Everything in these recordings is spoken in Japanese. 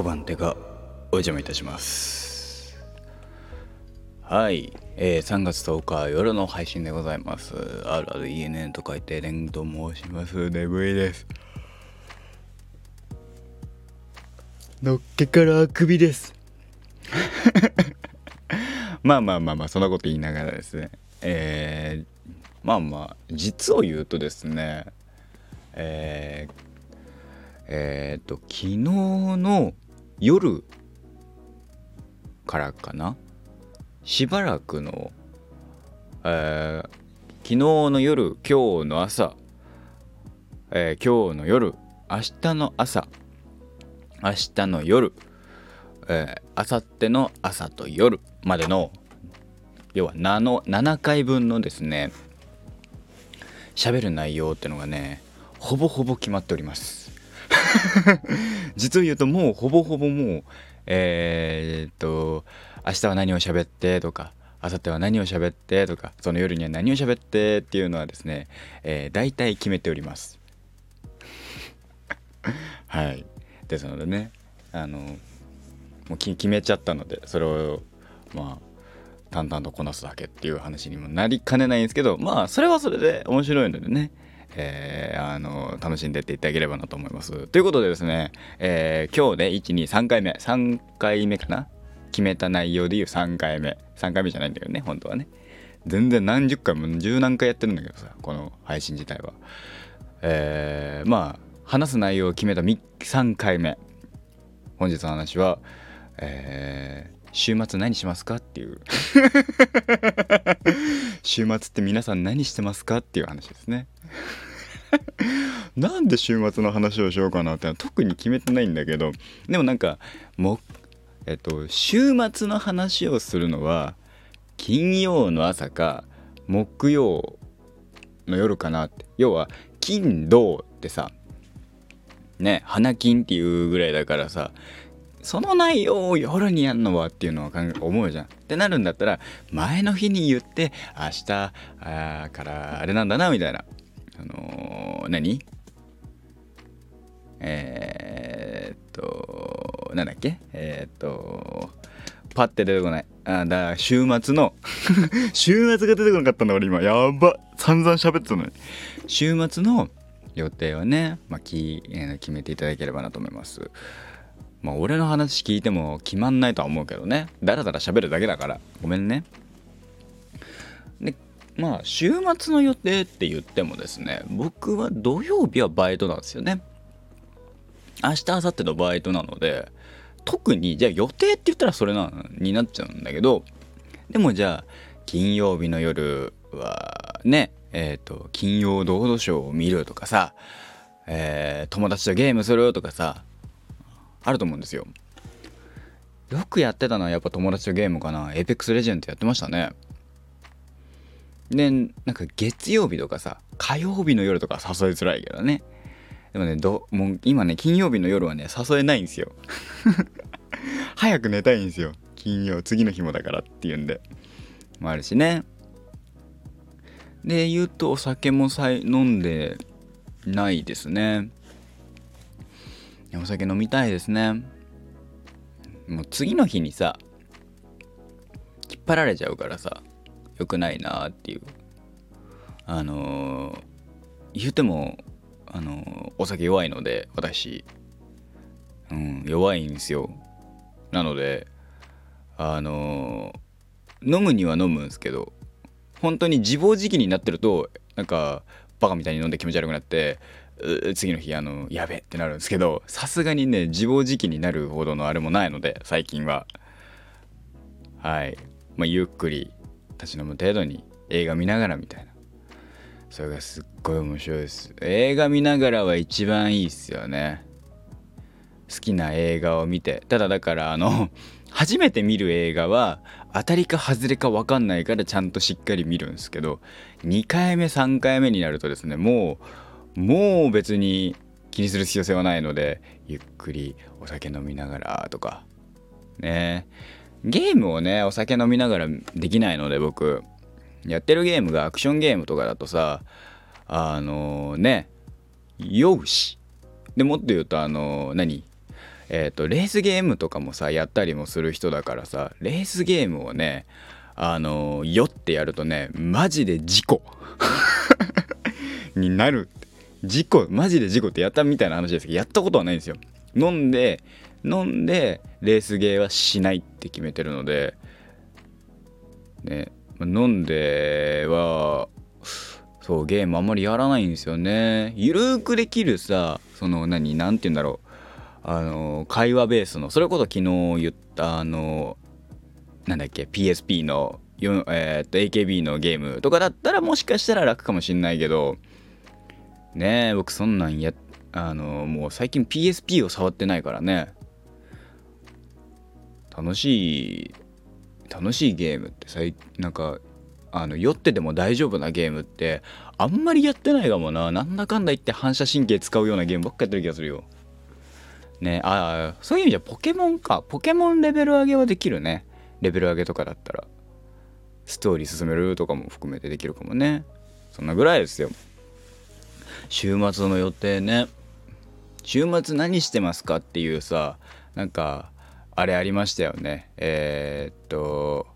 小判手がお邪魔いたしますはい、えー、3月10日夜の配信でございます。RRENN と書いてレンと申します。眠いです。のっけからあくびです。まあまあまあまあそんなこと言いながらですね。えー、まあまあ実を言うとですね。えー、えっ、と昨日の夜からかな？しばらくの、えー、昨日の夜今日の朝、えー、今日の夜明日の朝明日の夜、えー、明後日の朝と夜までの要は 7, 7回分のですね喋る内容ってのがねほぼほぼ決まっております。実を言うともうほぼほぼもうえー、っと明日は何を喋ってとか明後日は何を喋ってとかその夜には何を喋ってっていうのはですね、えー、大体決めております。はい。ですのでねあのもう決めちゃったのでそれをまあ淡々とこなすだけっていう話にもなりかねないんですけどまあそれはそれで面白いのでねえー、あの楽しんでっていただければなと思います。ということでですね、えー、今日ね123回目3回目かな？決めた内容でいう3回目3回目じゃないんだけどね本当はね全然何十回も十何回やってるんだけどさこの配信自体は。えー、まあ話す内容を決めた3回目本日の話は、えー、週末何しますかっていう。週末って皆さん何してますかっていう話ですね。なんで週末の話をしようかなってのは特に決めてないんだけど。でもなんかもえっと週末の話をするのは金曜の朝か木曜の夜かなって。要は金土ってさね花金っていうぐらいだからさその内容を夜にやんのはっていうのは思うじゃん。ってなるんだったら前の日に言って明日からあれなんだなみたいな。あのー、何？えー、っとなんだっけ？えー、っとパッて出てこない。あだ週末の 週末が出てこなかったんだ俺今やば散々喋ってたのに週末の予定をね、まあ、き決めていただければなと思います。まあ俺の話聞いても決まんないとは思うけどね。だらだら喋るだけだから。ごめんね。でまあ週末の予定って言ってもですね僕は土曜日はバイトなんですよね。明日明後日のバイトなので特にじゃあ予定って言ったらそれなになっちゃうんだけどでもじゃあ金曜日の夜はねえっ、ー、と金曜ロードショーを見るとかさ、えー、友達とゲームするとかさあると思うんですよ。よくやってたのはやっぱ友達とゲームかな。Apex レジェンドやってましたね。でなんか月曜日とかさ火曜日の夜とか誘いづらいけどね。でもねどもう今ね金曜日の夜はね誘えないんですよ。早く寝たいんですよ。金曜次の日もだからっていうんで。もあるしね。で言うとお酒もさ飲んでないですね。お酒飲みたいですね。もう次の日にさ引っ張られちゃうからさ良くないなっていう。あのー、言うてもあのー、お酒弱いので私。うん弱いんですよ。なのであのー、飲むには飲むんですけど本当に自暴自棄になってるとなんかバカみたいに飲んで気持ち悪くなって次の日あのやべってなるんですけどさすがにね自暴自棄になるほどのあれもないので最近は。はい、まあ、ゆっくり立ち飲む程度に映画見ながらみたいな。それがすっごい面白いです。映画見ながらは一番いいっすよね。好きな映画を見て。ただだからあの 初めて見る映画は当たりか外れか分かんないからちゃんとしっかり見るんですけど2回目3回目になるとですねもうもう別に気にする必要性はないのでゆっくりお酒飲みながらとか。ね。ゲームをねお酒飲みながらできないので僕。やってるゲームがアクションゲームとかだとさあのー、ね。酔うし。でもっと言うとあのー、何？えっ、とレースゲームとかもさやったりもする人だからさレースゲームをねあの酔ってやるとねマジで事故。になるって。事故マジで事故ってやったみたいな話ですけどやったことはないんですよ。飲んで飲んでレースゲーはしないって決めてるのでね飲んではそうゲームあんまりやらないんですよね。ゆるーくできるさその何何て言うんだろう。あの会話ベースのそれこそ昨日言ったあのなんだっけ PSP の、えー、っと AKB のゲームとかだったらもしかしたら楽かもしんないけどねえ僕そんなんやあのもう最近 PSP を触ってないからね。楽しい楽しいゲームってさなんかあの酔ってても大丈夫なゲームってあんまりやってないかもな。なんだかんだ言って反射神経使うようなゲームばっかやってる気がするよ。ねああそういう意味じゃポケモンか。ポケモンレベル上げはできるね。レベル上げとかだったら。ストーリー進めるとかも含めてできるかもね。そんなぐらいですよ。週末の予定ね。週末何してますかっていうさなんかあれありましたよね。えー、っと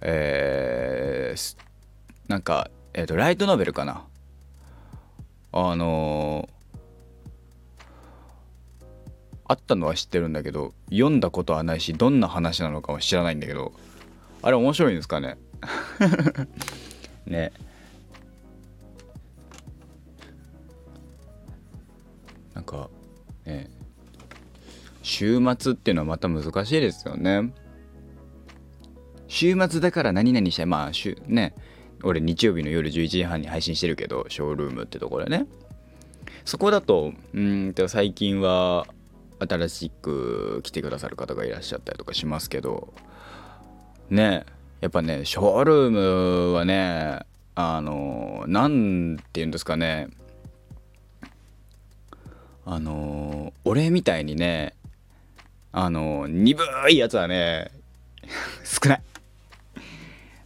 えー、なんかえー、っとライトノベルかな。あのあったのは知ってるんだけど読んだことはないしどんな話なのかは知らないんだけどあれ面白いんですかね。ね。週末っていうのはまた難しいですよね。週末だから何々したいまあ週ね。俺日曜日の夜11時半に配信してるけどショールームってところでね。そこだとうんと最近は新しく来てくださる方がいらっしゃったりとかしますけどね。やっぱねショールームはねあの何て言うんですかね。あの俺みたいにねあの鈍いやつはね 少ない。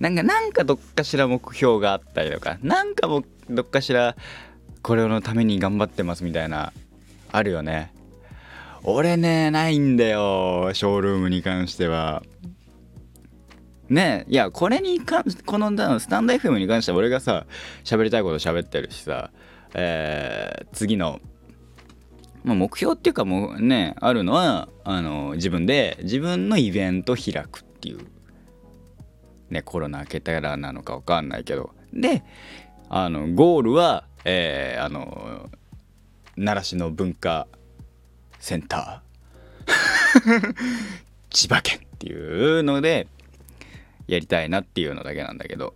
なんかなんかどっかしら目標があったりとかなんかもどっかしらこれのために頑張ってますみたいなあるよね。俺ねないんだよショールームに関しては。ねいやこれに関このスタンド FM に関しては俺がさ喋りたいこと喋ってるしさえー、次の、まあ、目標っていうかもうねあるのはあの自分で自分のイベント開くっていうねコロナ明けたらなのか分かんないけど。であのゴールはえー、あの奈良市の文化センター。千葉県っていうのでやりたいなっていうのだけなんだけど。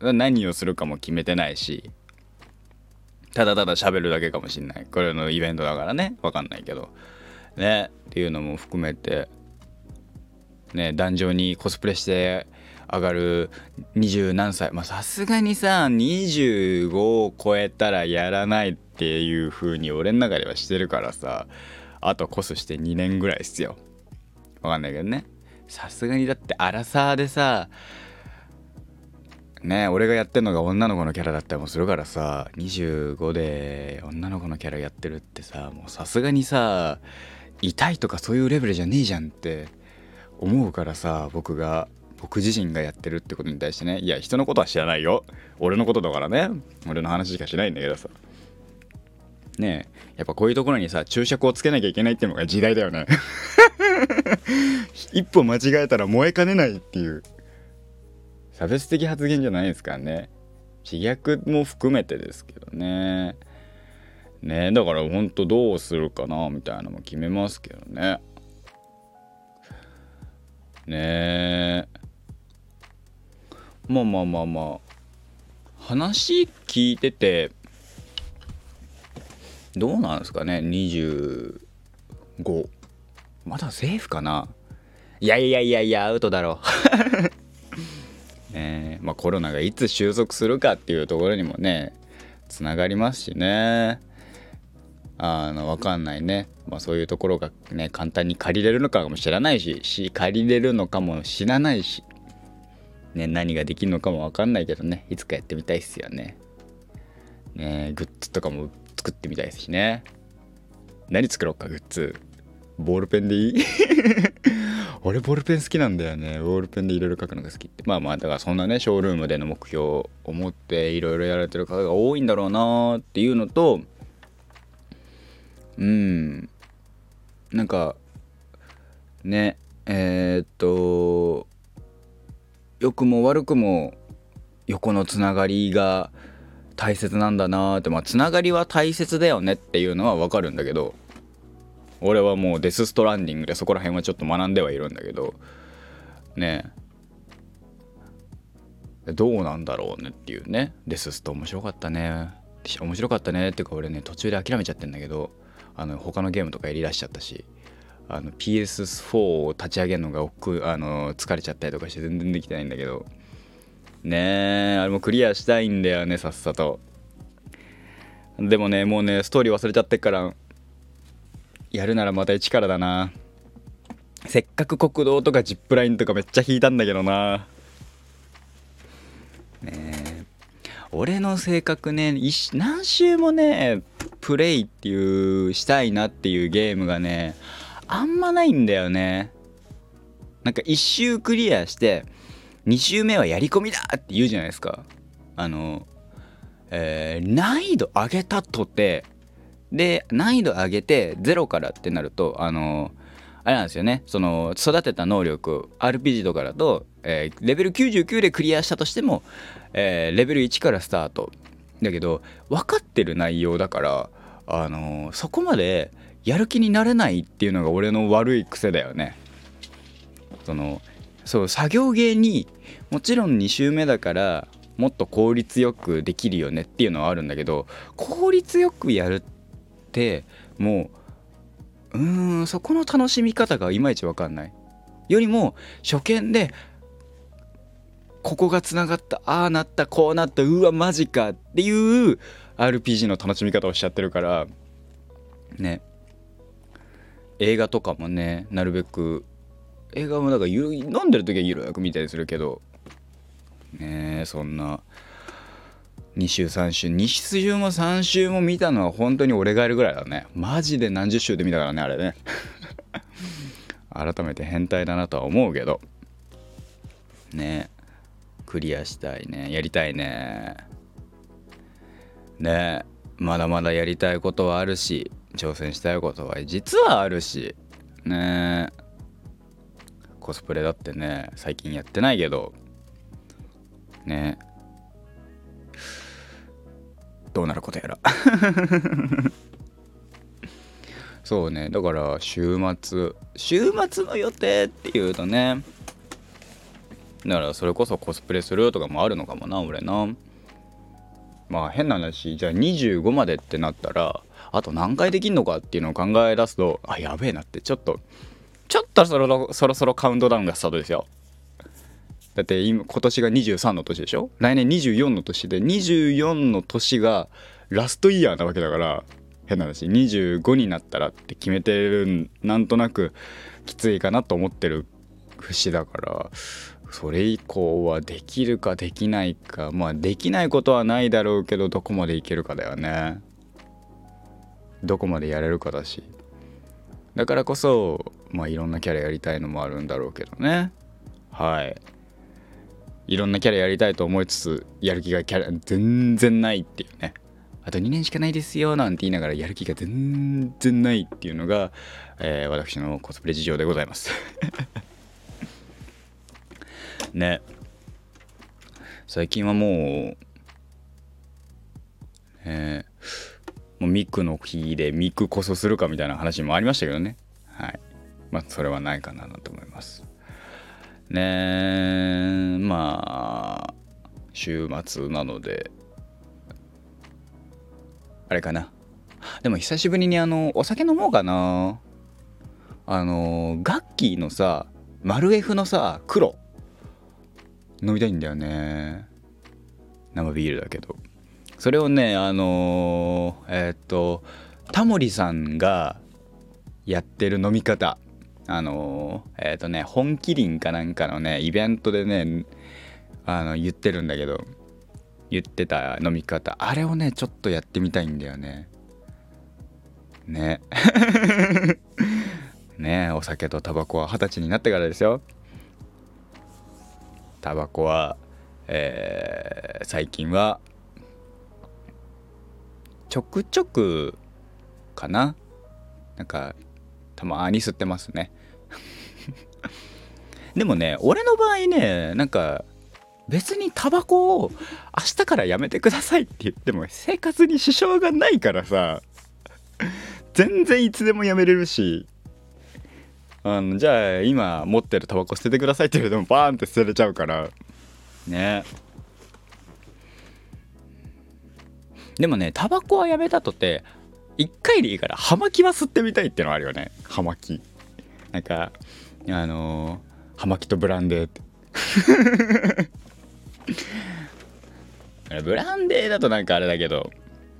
何をするかも決めてないしただただ喋るだけかもしんない。これのイベントだからね。分かんないけど。ね。っていうのも含めて。ね。壇上にコスプレして上がる二十何歳。まあさすがにさ25を超えたらやらないっていう風に俺の中ではしてるからさ。あとコスして2年ぐらいっすよ。わかんないけどね。さすがにだってアラサーでさね俺がやってんのが女の子のキャラだったりもするからさ25で女の子のキャラやってるってさもうさすがにさ痛いとかそういうレベルじゃねえじゃんって思うからさ僕が僕自身がやってるってことに対してねいや人のことは知らないよ。俺のことだからね。俺の話しかしないんだけどさ。ねえやっぱこういうところにさ注釈をつけなきゃいけないっていうのが時代だよね。一歩間違えたら燃えかねないっていう。差別的発言じゃないですかね。自虐も含めてですけどね。ねだからほんとどうするかなみたいなのも決めますけどね。ね。えまあまあまあまあ。話聞いててどうなんですかね25まだセーフかな？いやいやいやいやアウトだろうねまあコロナがいつ収束するかっていうところにもねつながりますしねあの分かんないね、まあ、そういうところがね簡単に借りれるのかもしれないしし借りれるのかも知らないし、ね、何ができるのかも分かんないけどねいつかやってみたいっすよね。ねグッズとかも作ってみたいですしね。何作ろうかグッズ。ボールペンでいい？俺ボールペン好きなんだよね。ボールペンでいろいろ書くのが好き。ってまあまあだからそんなねショールームでの目標を持っていろいろやられてる方が多いんだろうなっていうのとうん。なんかねえー、っと良くも悪くも横のつながりが大切なんだなーって。まあつながりは大切だよねっていうのは分かるんだけど俺はもうデス・ストランディングでそこら辺はちょっと学んではいるんだけどねどうなんだろうねっていうね。デス・スト面白かったね。面白かったねっていうか俺ね途中で諦めちゃってんだけどあの他のゲームとかやりだしちゃったしあの PS4 を立ち上げるのが億あの疲れちゃったりとかして全然できてないんだけど。ねえあれもクリアしたいんだよねさっさと。でもねもうねストーリー忘れちゃってっからやるならまた一からだな。せっかく国道とかジップラインとかめっちゃ引いたんだけどな。ねえ。俺の性格ね何周もねプレイっていうしたいなっていうゲームがねあんまないんだよね。なんか1周クリアして2周目はやり込みだって言うじゃないですか。あのえー、難易度上げたとてで難易度上げて0からってなるとあのあれなんですよね。その育てた能力 RPG とかだと、えー、レベル99でクリアしたとしても、えー、レベル1からスタート。だけど分かってる内容だからあのそこまでやる気になれないっていうのが俺の悪い癖だよね。そのそう作業芸にもちろん2周目だからもっと効率よくできるよねっていうのはあるんだけど効率よくやるっててもううーんそこの楽しみ方がいまいち分かんない。よりも初見でここがつながったああなったこうなったうわマジかっていう RPG の楽しみ方をしちゃってるからね。映画とかもねなるべく映画もなんか飲んでる時はゆるく見たりするけどねえそんな。2週3週2週も3週も見たのは本当に俺がいるぐらいだね。マジで何十週で見たからねあれね。改めて変態だなとは思うけど。ねクリアしたいね。やりたいね。ねまだまだやりたいことはあるし挑戦したいことは実はあるし。ねコスプレだってね最近やってないけど。ね。どうなることやら。そうね。だから週末。週末の予定っていうとね。だからそれこそコスプレするとかもあるのかもな俺な。まあ変な話。じゃあ25までってなったらあと何回できんのかっていうのを考え出すとあやべえなって。ちょっとちょっとそろそろそろカウントダウンがスタートですよ。だって今今年が23の年でしょ？来年24の年で24の年がラストイヤーなわけだから変な話25になったらって決めてるなんとなくきついかなと思ってる節だからそれ以降はできるかできないかまあできないことはないだろうけどどこまでいけるかだよね。どこまでやれるかだし。だからこそまあいろんなキャラやりたいのもあるんだろうけどね。はい。いろんなキャラやりたいと思いつつやる気がキャラ全然ないっていうね。あと2年しかないですよなんて言いながらやる気が全然ないっていうのが、えー、私のコスプレ事情でございます。ね。最近はもうえー、もうミクの日でミクこそするかみたいな話もありましたけどね。はい。まあそれはないかなと思います。ね。まあ週末なので。あれかな。でも久しぶりにあのお酒飲もうかな。あのガッキーのさ丸 F のさ黒。飲みたいんだよね。生ビールだけど。それをねあの、えー、っとタモリさんがやってる飲み方。あのえっ、ー、とね本麒麟かなんかのねイベントでねあの言ってるんだけど言ってた飲み方。あれをねちょっとやってみたいんだよね。ね。ねお酒とタバコは二十歳になってからですよ。タバコは、えー、最近はちょくちょくかな。なんかたまに吸ってますね。でもね俺の場合ねなんか別にタバコを明日からやめてくださいって言っても生活に支障がないからさ全然いつでもやめれるしあのじゃあ今持ってるタバコ捨ててくださいって言うともバーンって捨てれちゃうから。ね。でもねタバコはやめたとて1回でいいから葉巻は吸ってみたいってのはあるよね。葉巻。なんかあのー、葉巻とブランデーって。ブランデーだとなんかあれだけど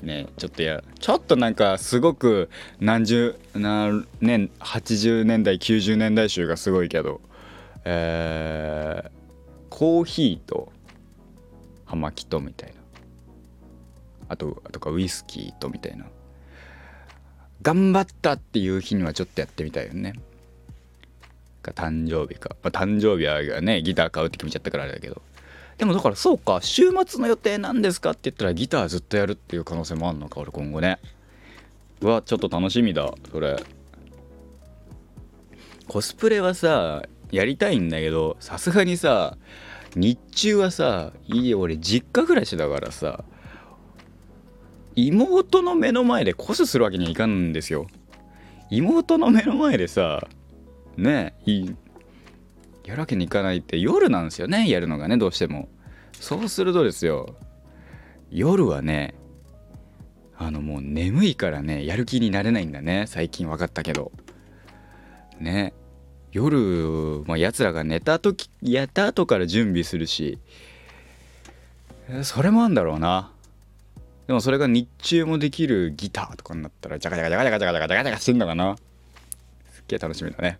ねちょっとやちょっとなんかすごく何十何年80年代90年代集がすごいけどえー、コーヒーと葉巻とみたいな。あとあとかウイスキーとみたいな。頑張ったっていう日にはちょっとやってみたいよね。が誕生日か、まあ、誕生日はねギター買うって決めちゃったからあれだけど。でもだからそうか週末の予定なんですかって言ったらギターずっとやるっていう可能性もあんのか俺今後ね。うわちょっと楽しみだそれ。コスプレはさやりたいんだけどさすがにさ日中はさいい俺実家暮らしだからさ妹の目の前でコスするわけにはいかんんですよ。妹の目の前でさねいいやるわけにいかないって夜なんですよねやるのがねどうしても。そうするとですよ夜はねあのもう眠いからねやる気になれないんだね最近分かったけど。ね夜、まあ、やつらが寝た時やった後から準備するしそれもあんだろうな。でもそれが日中もできるギターとかになったらジャカジャカジャカジャカジャカジャカジャカジャカしてんのかなすっげえ楽しみだね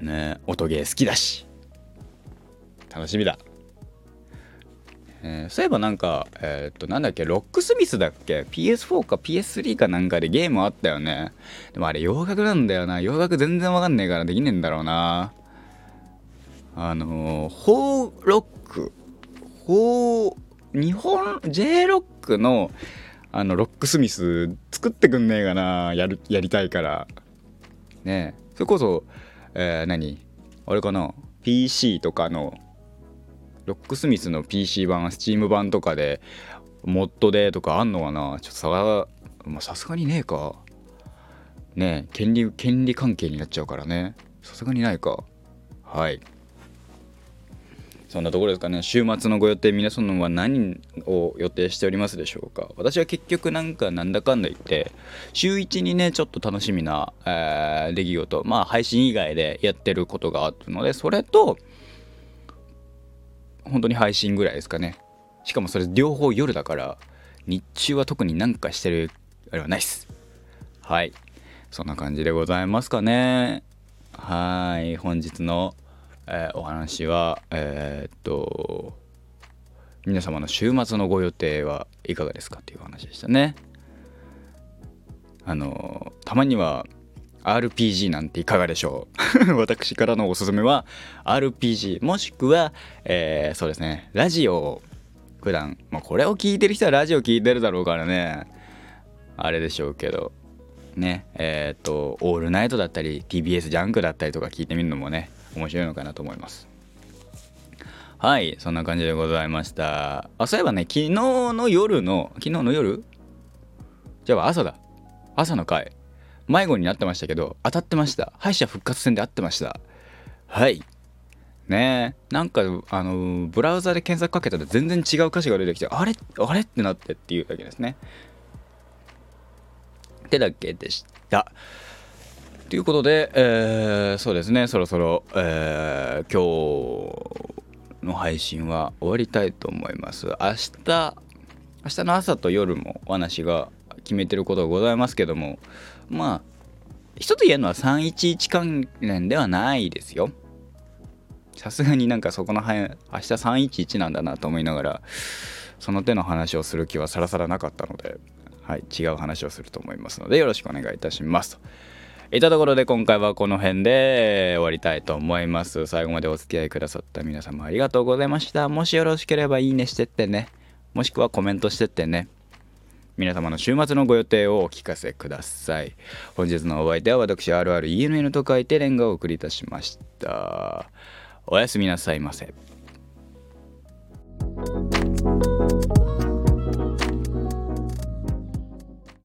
ねえ音ゲー好きだし楽しみだ、えー、そういえばなんかえー、っとなんだっけロックスミスだっけ PS4 か PS3 かなんかでゲームあったよねでもあれ洋楽なんだよな洋楽全然わかんねえからできねえんだろうなあのー、ホーロックホー日本 J ロックのあのロックスミス作ってくんねえかなやるやりたいから。ねそれこそえー、何？あれかな？PC とかのロックスミスの PC 版 Steam 版とかでモッドでとかあんのかな？ちょっとさまあさすがにねえか。ねえ権利権利関係になっちゃうからね。さすがにないか。はい。そんなところですかね。週末のご予定皆さんは何を予定しておりますでしょうか。私は結局なんかなんだかんだ言って週1にねちょっと楽しみな、えー、出来事まあ配信以外でやってることがあるのでそれと本当に配信ぐらいですかね。しかもそれ両方夜だから日中は特になんかしてるあれはないっす。はい。そんな感じでございますかね。はい。本日のえー、お話はえー、っと皆様の週末のご予定はいかがですかっていう話でしたね。あのたまには RPG なんていかがでしょう。私からのおすすめは RPG もしくは、えー、そうですねラジオを普段、まあ、これを聞いてる人はラジオ聞いてるだろうからね。あれでしょうけどねえっ、と「オールナイト」だったり TBS ジャンクだったりとか聞いてみるのもね面白いのかなと思います。はいそんな感じでございました。あそういえばね昨日の夜の昨日の夜？じゃあ朝だ。朝の回。迷子になってましたけど当たってました。敗者復活戦で合ってました。はい。ねえ。なんかあのブラウザで検索かけたら全然違う歌詞が出てきてあれ？あれ？ってなってっていうだけですね。ってだけでした。ということで、えー、そうですね、そろそろ、えー、今日の配信は終わりたいと思います。明日、明日の朝と夜もお話が決めてることがございますけども、まあ、一つ言えるのは311関連ではないですよ。さすがになんかそこの辺明日311なんだなと思いながら、その手の話をする気はさらさらなかったので、はい、違う話をすると思いますので、よろしくお願いいたします。いたところで今回はこの辺で終わりたいと思います。最後までお付き合いくださった皆様ありがとうございました。もしよろしければいいねしてってね。もしくはコメントしてってね。皆様の週末のご予定をお聞かせください。本日のお相手は私 RRENN と書いてレンガをお送りいたしました。おやすみなさいませ。